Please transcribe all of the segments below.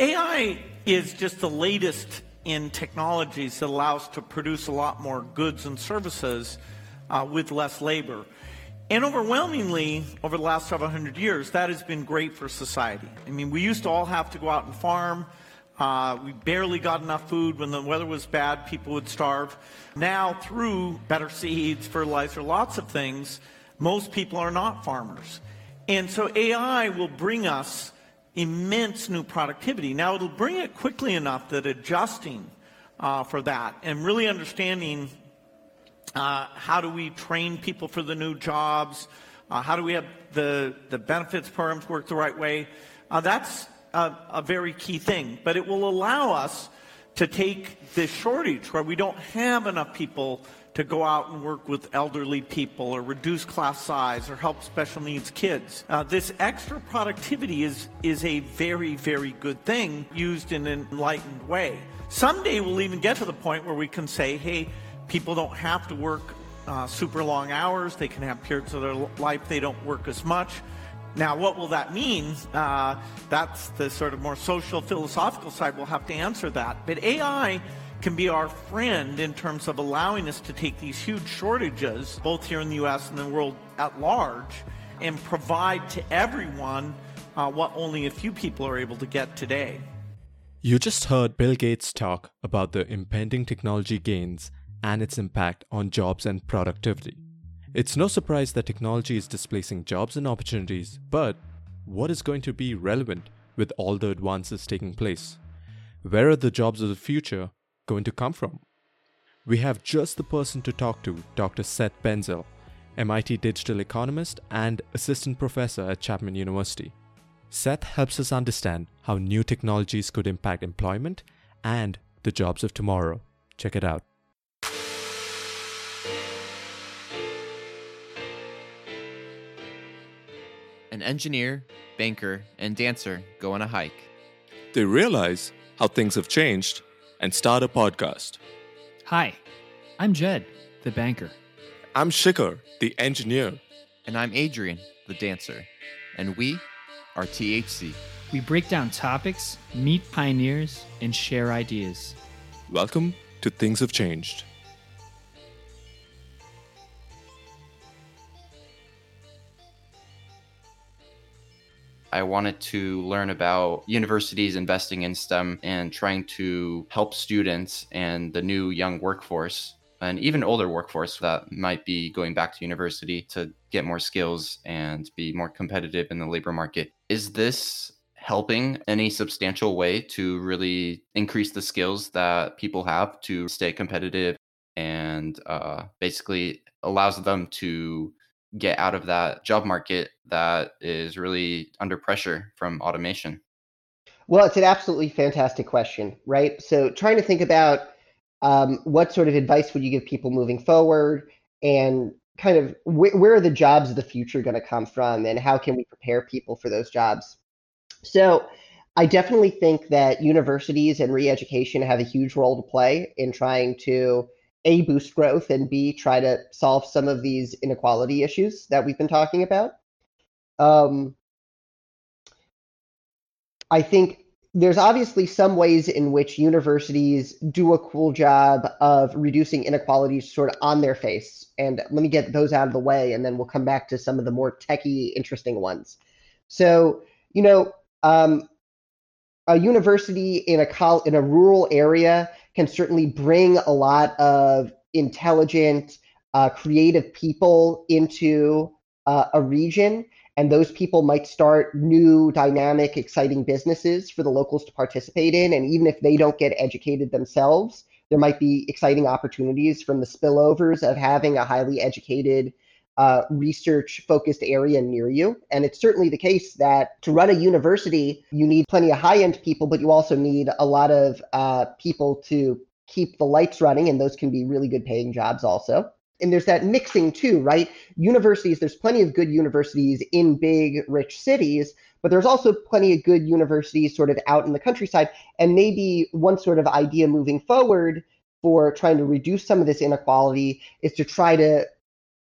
AI is just the latest in technologies that allows to produce a lot more goods and services uh, with less labor. And overwhelmingly, over the last several hundred years, that has been great for society. I mean, we used to all have to go out and farm. Uh, we barely got enough food. When the weather was bad, people would starve. Now, through better seeds, fertilizer, lots of things, most people are not farmers. And so AI will bring us immense new productivity. Now, it'll bring it quickly enough that adjusting uh, for that and really understanding uh, how do we train people for the new jobs, uh, how do we have the, the benefits programs work the right way, uh, that's a, a very key thing. But it will allow us to take this shortage where we don't have enough people to go out and work with elderly people or reduce class size or help special needs kids. Uh, this extra productivity is, is a very, very good thing used in an enlightened way. Someday we'll even get to the point where we can say, hey, people don't have to work uh, super long hours. They can have periods of their life they don't work as much. Now, what will that mean? Uh, that's the sort of more social, philosophical side. We'll have to answer that. But AI can be our friend in terms of allowing us to take these huge shortages, both here in the US and the world at large, and provide to everyone uh, what only a few people are able to get today. You just heard Bill Gates talk about the impending technology gains and its impact on jobs and productivity. It's no surprise that technology is displacing jobs and opportunities, but what is going to be relevant with all the advances taking place? Where are the jobs of the future going to come from? We have just the person to talk to, Dr. Seth Benzell, MIT digital economist and assistant professor at Chapman University. Seth helps us understand how new technologies could impact employment and the jobs of tomorrow. Check it out. An engineer, banker, and dancer go on a hike. They realize how things have changed and start a podcast. Hi, I'm Jed, the banker. I'm Shikhar, the engineer. And I'm Adrian, the dancer. And we are THC. We break down topics, meet pioneers, and share ideas. Welcome to Things Have Changed. I wanted to learn about universities investing in STEM and trying to help students and the new young workforce and even older workforce that might be going back to university to get more skills and be more competitive in the labor market. Is this helping any substantial way to really increase the skills that people have to stay competitive and uh, basically allows them to get out of that job market that is really under pressure from automation? Well, it's an absolutely fantastic question, right? So, trying to think about um, what sort of advice would you give people moving forward and kind of wh- where are the jobs of the future going to come from and how can we prepare people for those jobs? So, I definitely think that universities and re education have a huge role to play in trying to a boost growth and b try to solve some of these inequality issues that we've been talking about. Um, i think there's obviously some ways in which universities do a cool job of reducing inequalities sort of on their face. And let me get those out of the way and then we'll come back to some of the more techie interesting ones. So you know um, a university in a col- in a rural area can certainly bring a lot of intelligent, uh, creative people into uh, a region. And those people might start new, dynamic, exciting businesses for the locals to participate in. And even if they don't get educated themselves, there might be exciting opportunities from the spillovers of having a highly educated uh, research focused area near you. And it's certainly the case that to run a university, you need plenty of high end people, but you also need a lot of uh, people to keep the lights running. And those can be really good paying jobs also. And there's that mixing too, right? Universities, there's plenty of good universities in big, rich cities, but there's also plenty of good universities sort of out in the countryside. And maybe one sort of idea moving forward for trying to reduce some of this inequality is to try to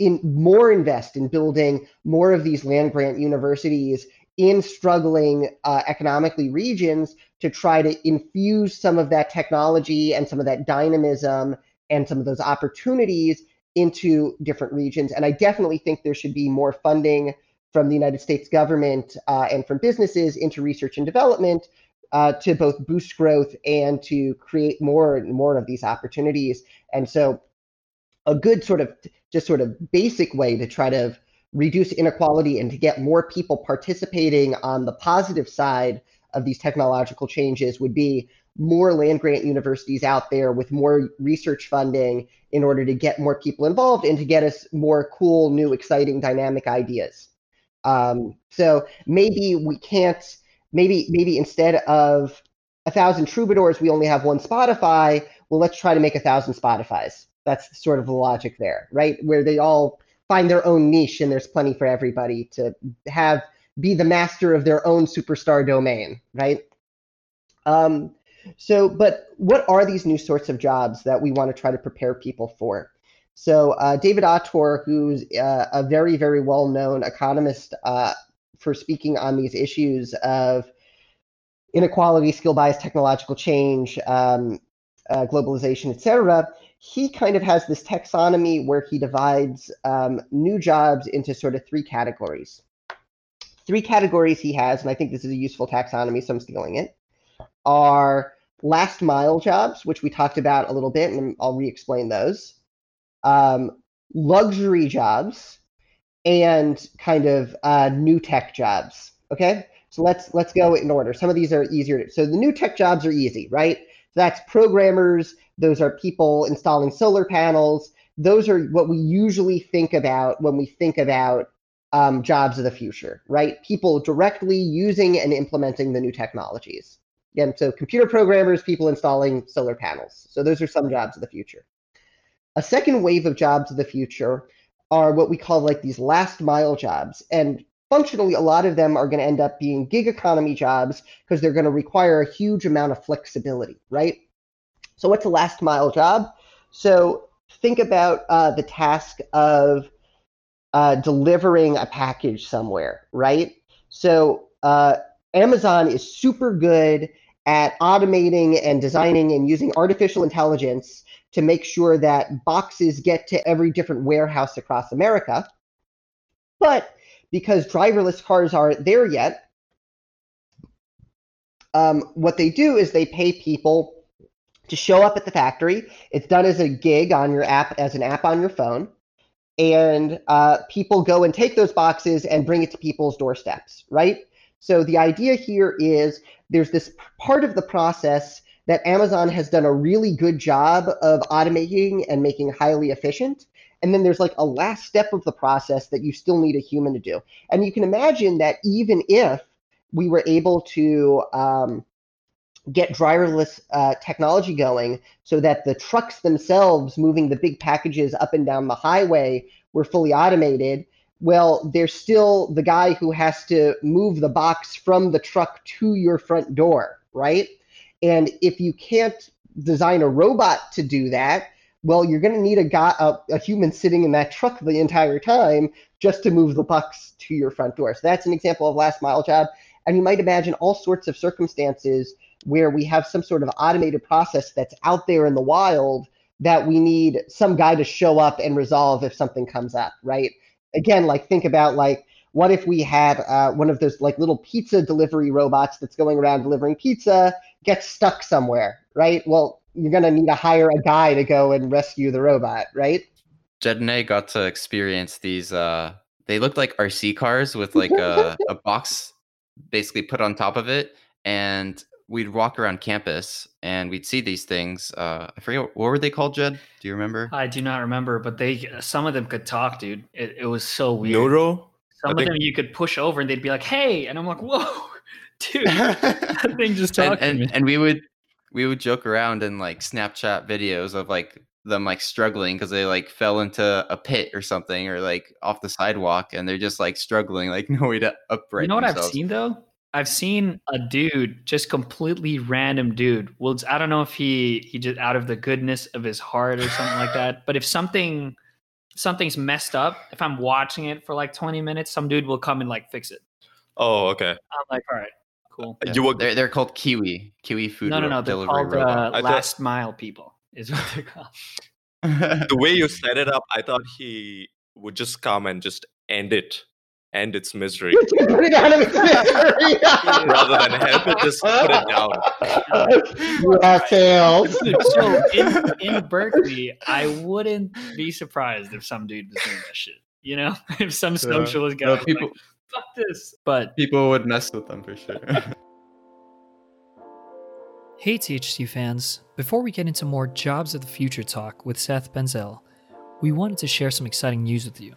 in more invest in building more of these land grant universities in struggling uh, economically regions to try to infuse some of that technology and some of that dynamism and some of those opportunities into different regions. And I definitely think there should be more funding from the United States government uh, and from businesses into research and development uh, to both boost growth and to create more and more of these opportunities. And so, a good sort of just sort of basic way to try to reduce inequality and to get more people participating on the positive side of these technological changes would be more land grant universities out there with more research funding in order to get more people involved and to get us more cool, new, exciting, dynamic ideas. Um, so maybe we can't, maybe maybe instead of a thousand troubadours, we only have one Spotify. Well, let's try to make a thousand Spotifys. That's sort of the logic there, right? Where they all find their own niche and there's plenty for everybody to have be the master of their own superstar domain, right? Um, so, but what are these new sorts of jobs that we want to try to prepare people for? So, uh, David Autor, who's uh, a very, very well known economist uh, for speaking on these issues of inequality, skill bias, technological change, um, uh, globalization, etc., he kind of has this taxonomy where he divides um, new jobs into sort of three categories. Three categories he has, and I think this is a useful taxonomy, so I'm stealing it are last mile jobs, which we talked about a little bit, and I'll re explain those, um, luxury jobs, and kind of uh, new tech jobs. Okay, so let's let's go in order. Some of these are easier. To, so the new tech jobs are easy, right? So that's programmers. Those are people installing solar panels. Those are what we usually think about when we think about um, jobs of the future, right? People directly using and implementing the new technologies. Again, so computer programmers, people installing solar panels. So those are some jobs of the future. A second wave of jobs of the future are what we call like these last mile jobs. And functionally, a lot of them are going to end up being gig economy jobs because they're going to require a huge amount of flexibility, right? So what's a last mile job? So think about uh, the task of uh, delivering a package somewhere, right? So uh, Amazon is super good at automating and designing and using artificial intelligence to make sure that boxes get to every different warehouse across America. But because driverless cars aren't there yet, um, what they do is they pay people to show up at the factory. It's done as a gig on your app, as an app on your phone. And uh, people go and take those boxes and bring it to people's doorsteps, right? So the idea here is there's this part of the process that Amazon has done a really good job of automating and making highly efficient. And then there's like a last step of the process that you still need a human to do. And you can imagine that even if we were able to um, get driverless uh, technology going so that the trucks themselves moving the big packages up and down the highway were fully automated, well, there's still the guy who has to move the box from the truck to your front door, right? And if you can't design a robot to do that, well, you're going to need a guy, a, a, human sitting in that truck the entire time just to move the box to your front door. So that's an example of last mile job. And you might imagine all sorts of circumstances where we have some sort of automated process that's out there in the wild that we need some guy to show up and resolve if something comes up, right? again, like think about like what if we had uh, one of those like little pizza delivery robots that's going around delivering pizza gets stuck somewhere, right? Well, you're gonna need to hire a guy to go and rescue the robot, right? Jed and I got to experience these. Uh, they looked like RC cars with like a, a box basically put on top of it, and we'd walk around campus and we'd see these things. Uh, I forget what were they called, Jed? Do you remember? I do not remember, but they some of them could talk, dude. It, it was so weird. Neuro. Some I of think... them you could push over and they'd be like, "Hey," and I'm like, "Whoa, dude!" that thing just talked and, and, and we would we would joke around and like Snapchat videos of like them like struggling because they like fell into a pit or something or like off the sidewalk and they're just like struggling like no way to upright. You know what themselves. I've seen though? I've seen a dude, just completely random dude. Well, I don't know if he he just out of the goodness of his heart or something like that. But if something something's messed up, if I'm watching it for like 20 minutes, some dude will come and like fix it. Oh, okay. I'm like, all right, cool. Yeah, You were they're, they're called Kiwi. Kiwi food No, no, no. They're delivery called uh, I thought- last mile people. Is what they're called. the way you set it up. I thought he would just come and just end it, end its misery, Put it down in its misery. rather than help it. Just put it down. you have failed. so in, in Berkeley, I wouldn't be surprised if some dude was doing that shit. You know, if some socialist guy No, was people like, "Fuck this," but people would mess with them for sure. Hey THC fans, before we get into more Jobs of the Future talk with Seth Benzell, we wanted to share some exciting news with you.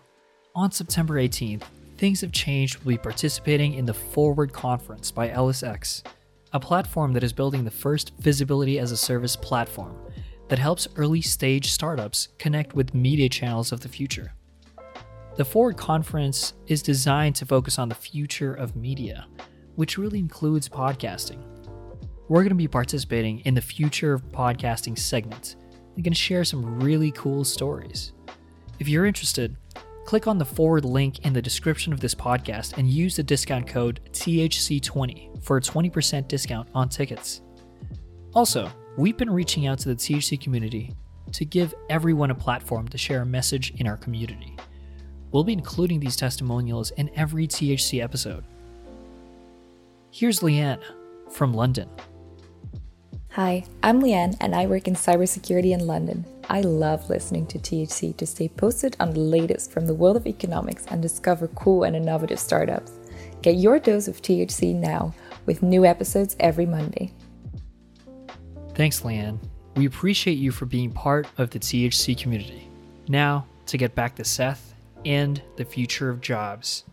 On September 18th, Things Have Changed will be participating in the Forward Conference by LSX, a platform that is building the first visibility as a service platform that helps early stage startups connect with media channels of the future. The Forward Conference is designed to focus on the future of media, which really includes podcasting we're going to be participating in the Future of Podcasting segment. We're going to share some really cool stories. If you're interested, click on the forward link in the description of this podcast and use the discount code THC20 for a 20% discount on tickets. Also, we've been reaching out to the THC community to give everyone a platform to share a message in our community. We'll be including these testimonials in every THC episode. Here's Leanne from London. Hi, I'm Leanne and I work in cybersecurity in London. I love listening to THC to stay posted on the latest from the world of economics and discover cool and innovative startups. Get your dose of THC now with new episodes every Monday. Thanks, Leanne. We appreciate you for being part of the THC community. Now, to get back to Seth and the future of jobs.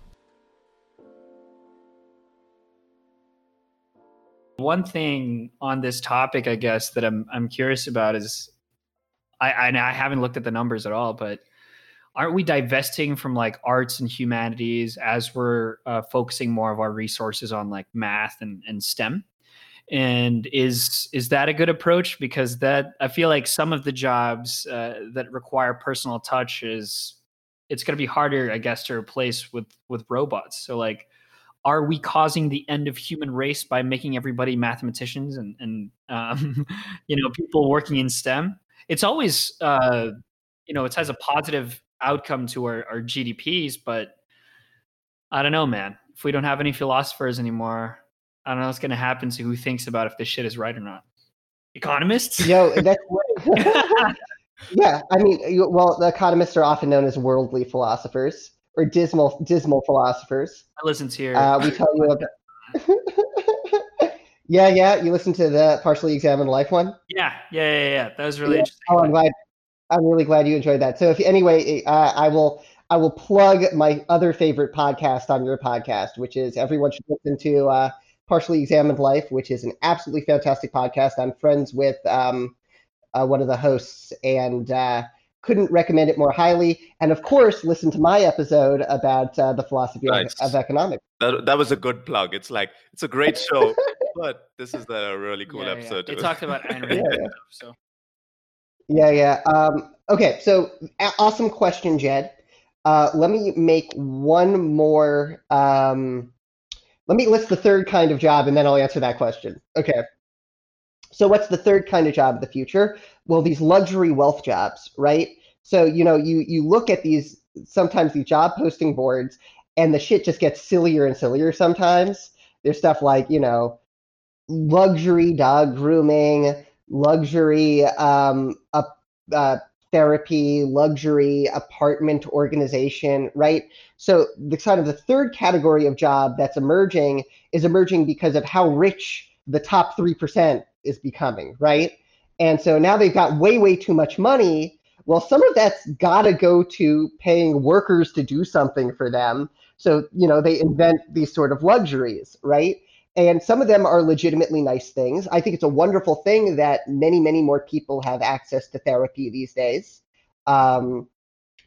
One thing on this topic, I guess, that I'm I'm curious about is, I I, I haven't looked at the numbers at all, but aren't we divesting from like arts and humanities as we're uh, focusing more of our resources on like math and, and STEM? And is is that a good approach? Because that I feel like some of the jobs uh, that require personal touch is it's going to be harder, I guess, to replace with with robots. So like are we causing the end of human race by making everybody mathematicians and, and um, you know people working in STEM? It's always uh, you know it has a positive outcome to our, our GDPs, but I don't know, man. If we don't have any philosophers anymore, I don't know what's going to happen to who thinks about if this shit is right or not. Economists? Yo, that's yeah. I mean, well, the economists are often known as worldly philosophers or dismal, dismal philosophers. I listen to your Uh, we tell you about. yeah, yeah. You listened to the partially examined life one. yeah, yeah, yeah, yeah. That was really Yeah. interesting. Oh, I'm glad. I'm really glad you enjoyed that. So, if anyway, uh, I will. I will plug my other favorite podcast on your podcast, which is everyone should listen to uh, Partially Examined Life, which is an absolutely fantastic podcast. I'm friends with um, uh, one of the hosts and uh, couldn't recommend it more highly. And of course, listen to my episode about uh, the philosophy of- of, economics. That, that was a good plug. It's like it's a great show, but this is a really cool Yeah, yeah. episode. They talked about Ayn Rand. Yeah, yeah. so Yeah, yeah. Um, okay, so a- awesome question, Jed. Uh, let me make one more. Um, let me list the third kind of job, and then I'll answer that question. Okay. So, what's the third kind of job of the future? Well, these luxury wealth jobs, right? So, you know, you you look at these sometimes these job posting boards, and the shit just gets sillier and sillier. Sometimes there's stuff like you know, luxury dog grooming, luxury um, uh, therapy, luxury apartment organization, right? So the kind of the third category of job that's emerging is emerging because of how rich the top three percent is becoming, right? And so now they've got way, way too much money. Well, some of that's got to go to paying workers to do something for them. So, you know, they invent these sort of luxuries, right? And some of them are legitimately nice things. I think it's a wonderful thing that many, many more people have access to therapy these days. Um,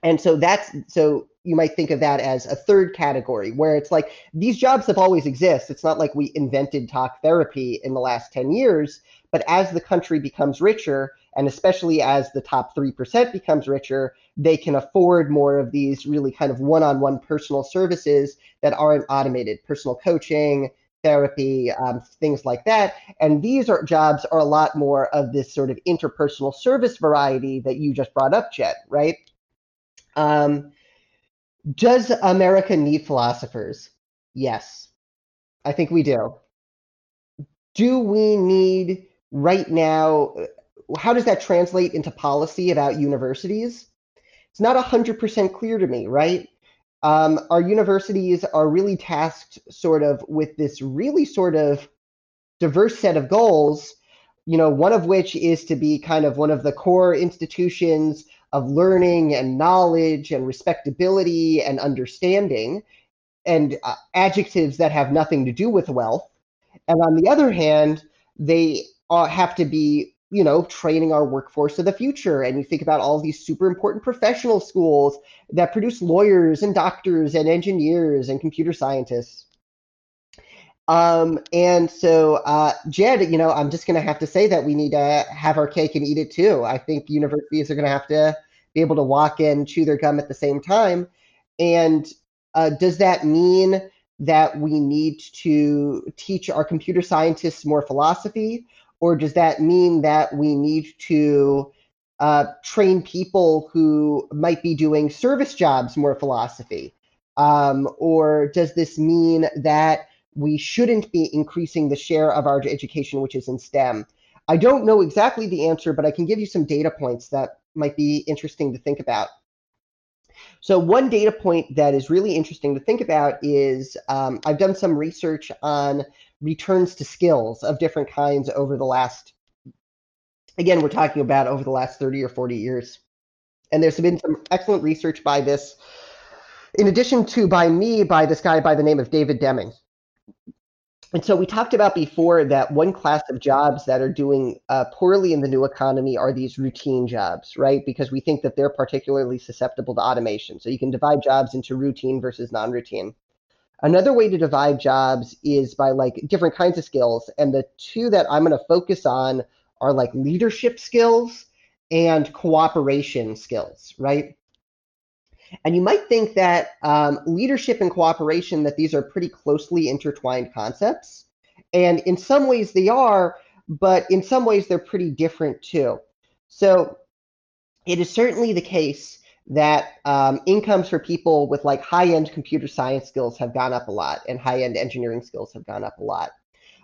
and so that's so you might think of that as a third category where it's like these jobs have always existed. It's not like we invented talk therapy in the last 10 years, but as the country becomes richer, and especially as the top 3% becomes richer, they can afford more of these really kind of one on one personal services that aren't automated personal coaching, therapy, um, things like that. And these are jobs are a lot more of this sort of interpersonal service variety that you just brought up, Jed, right? Um, does America need philosophers? Yes, I think we do. Do we need right now? How does that translate into policy about universities? It's not 100% clear to me, right? Um, our universities are really tasked sort of with this really sort of diverse set of goals, you know, one of which is to be kind of one of the core institutions of learning and knowledge and respectability and understanding and uh, adjectives that have nothing to do with wealth. And on the other hand, they uh, have to be, you know, training our workforce of the future. And you think about all these super important professional schools that produce lawyers and doctors and engineers and computer scientists. Um, and so, uh, Jed, you know, I'm just going to have to say that we need to have our cake and eat it too. I think universities are going to have to be able to walk in, chew their gum at the same time. And uh, does that mean that we need to teach our computer scientists more philosophy? Or does that mean that we need to uh, train people who might be doing service jobs more philosophy? Um, or does this mean that we shouldn't be increasing the share of our education which is in STEM. I don't know exactly the answer, but I can give you some data points that might be interesting to think about. So one data point that is really interesting to think about is um, I've done some research on returns to skills of different kinds over the last, again, we're talking about over the last 30 or 40 years. And there's been some excellent research by this, in addition to by me, by this guy by the name of David Deming and so we talked about before that one class of jobs that are doing uh, poorly in the new economy are these routine jobs, right? Because we think that they're particularly susceptible to automation. So you can divide jobs into routine versus non-routine. Another way to divide jobs is by like different kinds of skills. And the two that I'm going to focus on are like leadership skills and cooperation skills, right? And you might think that um, leadership and cooperation, that these are pretty closely intertwined concepts. And in some ways they are, but in some ways they're pretty different too. So it is certainly the case that um, incomes for people with like high-end computer science skills have gone up a lot and high-end engineering skills have gone up a lot.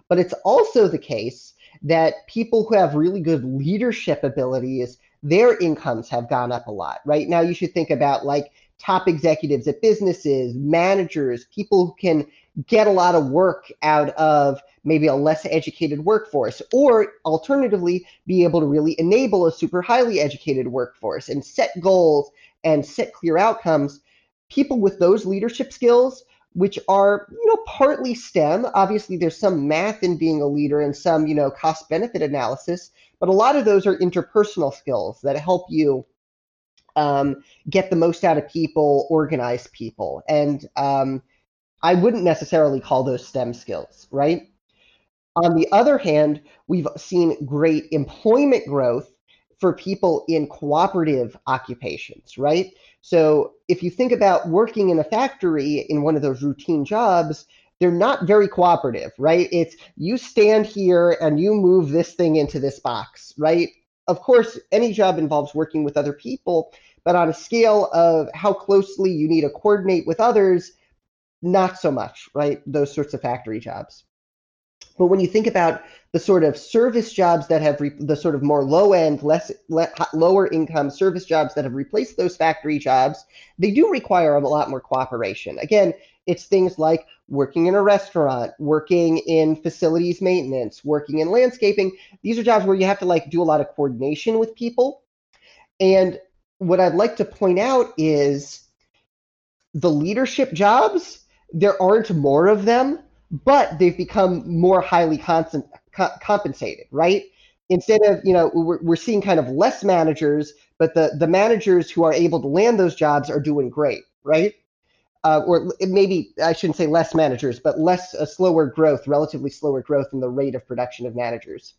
But it's also the case that people who have really good leadership abilities their incomes have gone up a lot. Right now, you should think about like top executives at businesses, managers, people who can get a lot of work out of maybe a less educated workforce, or alternatively, be able to really enable a super highly educated workforce and set goals and set clear outcomes. People with those leadership skills, which are you know partly STEM. Obviously, there's some math in being a leader and some you know cost benefit analysis, but a lot of those are interpersonal skills that help you um, get the most out of people, organize people. And um, I wouldn't necessarily call those STEM skills, right? On the other hand, we've seen great employment growth for people in cooperative occupations, right? So if you think about working in a factory in one of those routine jobs, they're not very cooperative, right? It's you stand here and you move this thing into this box, right? Of course, any job involves working with other people, but on a scale of how closely you need to coordinate with others, not so much, right? Those sorts of factory jobs. But when you think about the sort of service jobs that have the sort of more low end, less le- lower income service jobs that have replaced those factory jobs, they do require a lot more cooperation. Again, it's things like working in a restaurant, working in facilities maintenance, working in landscaping. These are jobs where you have to like do a lot of coordination with people. And what I'd like to point out is the leadership jobs, there aren't more of them, but they've become more highly constant, co- compensated, right? Instead of, you know, we're, we're seeing kind of less managers, but the, the managers who are able to land those jobs are doing great right? Uh, or maybe I shouldn't say less managers, but less a slower growth, relatively slower growth in the rate of production of managers.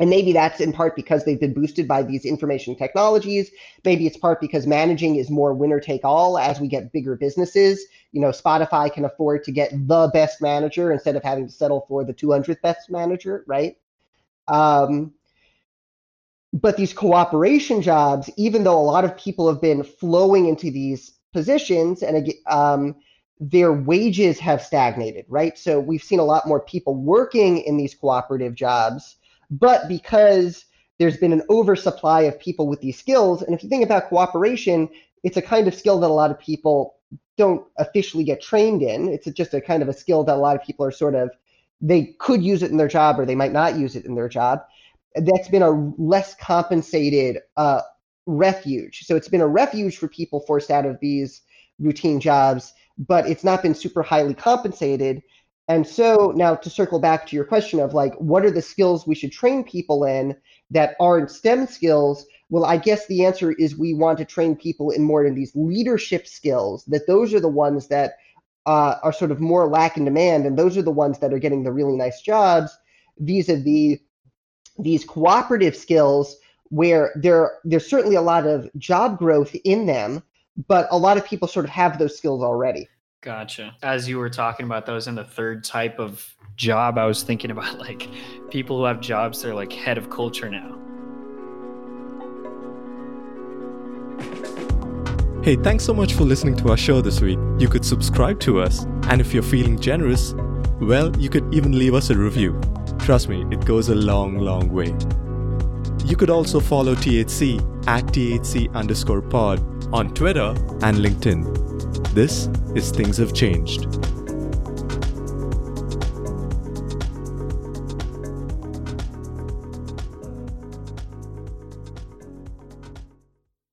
And maybe that's in part because they've been boosted by these information technologies. Maybe it's part because managing is more winner take all as we get bigger businesses. You know, Spotify can afford to get the best manager instead of having to settle for the 200th best manager, right? Um, but these cooperation jobs, even though a lot of people have been flowing into these positions and um, their wages have stagnated, right? So we've seen a lot more people working in these cooperative jobs but because there's been an oversupply of people with these skills, and if you think about cooperation, it's a kind of skill that a lot of people don't officially get trained in. It's just a kind of a skill that a lot of people are sort of they could use it in their job or they might not use it in their job. That's been a less compensated uh, refuge. So it's been a refuge for people forced out of these routine jobs, but it's not been super highly compensated. And so now to circle back to your question of like, what are the skills we should train people in that aren't STEM skills? Well, I guess the answer is we want to train people in more in these leadership skills, that those are the ones that uh, are sort of more lack in demand. And those are the ones that are getting the really nice jobs vis-a-vis these cooperative skills where there there's certainly a lot of job growth in them, but a lot of people sort of have those skills already. Gotcha. As you were talking about those in the third type of job, I was thinking about like people who have jobs that are like head of culture now. Hey, thanks so much for listening to our show this week. You could subscribe to us, and if you're feeling generous, well, you could even leave us a review. Trust me, it goes a long, long way. You could also follow THC at THC underscore pod on Twitter and LinkedIn. This is Things Have Changed.